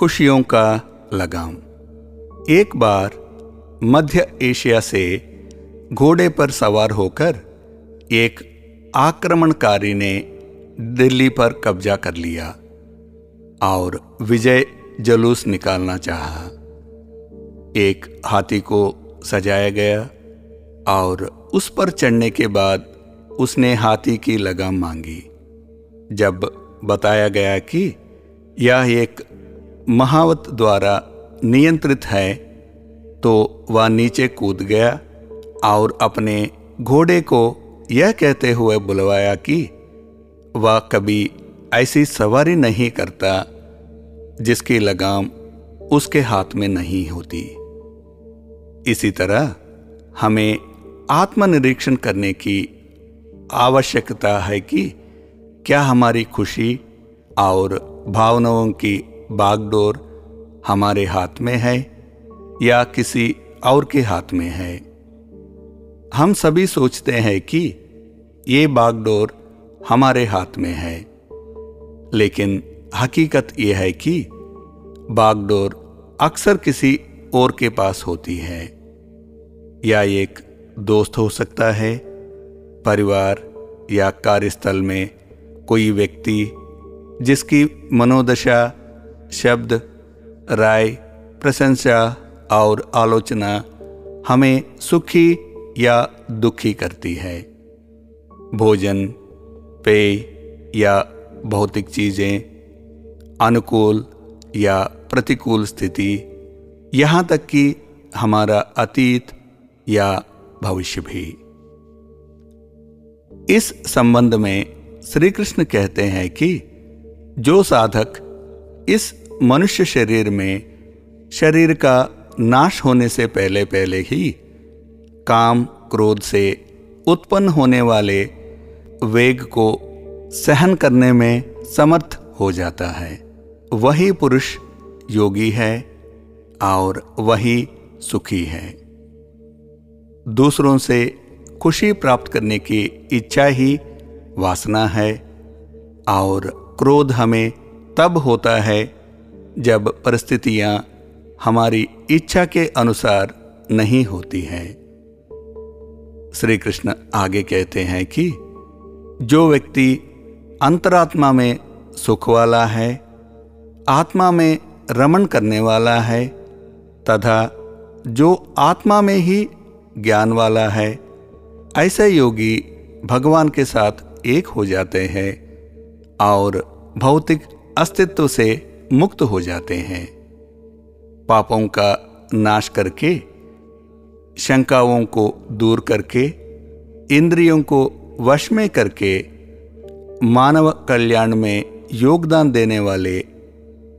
खुशियों का लगाम एक बार मध्य एशिया से घोड़े पर सवार होकर एक आक्रमणकारी ने दिल्ली पर कब्जा कर लिया और विजय जुलूस निकालना चाहा। एक हाथी को सजाया गया और उस पर चढ़ने के बाद उसने हाथी की लगाम मांगी, जब बताया गया कि यह एक महावत द्वारा नियंत्रित है तो वह नीचे कूद गया और अपने घोड़े को यह कहते हुए बुलवाया कि, वह कभी ऐसी सवारी नहीं करता जिसकी लगाम उसके हाथ में नहीं होती। इसी तरह हमें आत्मनिरीक्षण करने की आवश्यकता है कि क्या हमारी खुशी और भावनाओं की बागडोर हमारे हाथ में है या किसी और के हाथ में है। हम सभी सोचते हैं कि ये बागडोर हमारे हाथ में है। लेकिन हकीकत यह है कि बागडोर अक्सर किसी और के पास होती है। या एक दोस्त हो सकता है, परिवार या कार्यस्थल में कोई व्यक्ति जिसकी मनोदशा शब्द, राय, प्रशंसा और आलोचना हमें सुखी या दुखी करती है। भोजन, पेय या भौतिक चीज़ें, अनुकूल या प्रतिकूल स्थिति, यहाँ तक कि हमारा अतीत या भविष्य भी। इस संबंध में श्री कृष्ण कहते हैं कि जो साधक इस मनुष्य शरीर में शरीर का नाश होने से पहले पहले ही काम क्रोध से उत्पन्न होने वाले वेग को सहन करने में समर्थ हो जाता है। वही पुरुष योगी है और वही सुखी है। दूसरों से खुशी प्राप्त करने की इच्छा ही वासना है और क्रोध हमें तब होता है जब परिस्थितियाँ हमारी इच्छा के अनुसार नहीं होती हैं। श्री कृष्ण आगे कहते हैं कि जो व्यक्ति अंतरात्मा में सुख वाला है, आत्मा में रमण करने वाला है, तथा जो आत्मा में ही ज्ञान वाला है, ऐसे योगी भगवान के साथ एक हो जाते हैं और भौतिक अस्तित्व से मुक्त हो जाते हैं। पापों का नाश करके, शंकाओं को दूर करके, इंद्रियों को वश में करके, मानव कल्याण में योगदान देने वाले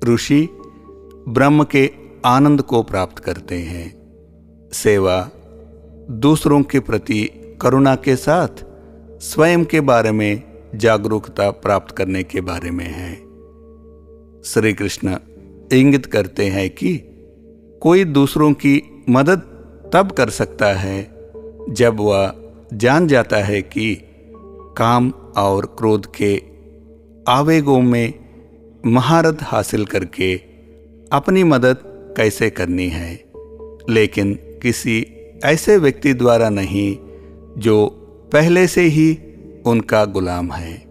ऋषि ब्रह्म के आनंद को प्राप्त करते हैं। सेवा दूसरों के प्रति करुणा के साथ स्वयं के बारे में जागरूकता प्राप्त करने के बारे में है। श्री कृष्ण इंगित करते हैं कि कोई दूसरों की मदद तब कर सकता है जब वह जान जाता है कि काम और क्रोध के आवेगों में महारत हासिल करके अपनी मदद कैसे करनी है। लेकिन किसी ऐसे व्यक्ति द्वारा नहीं जो पहले से ही उनका गुलाम है।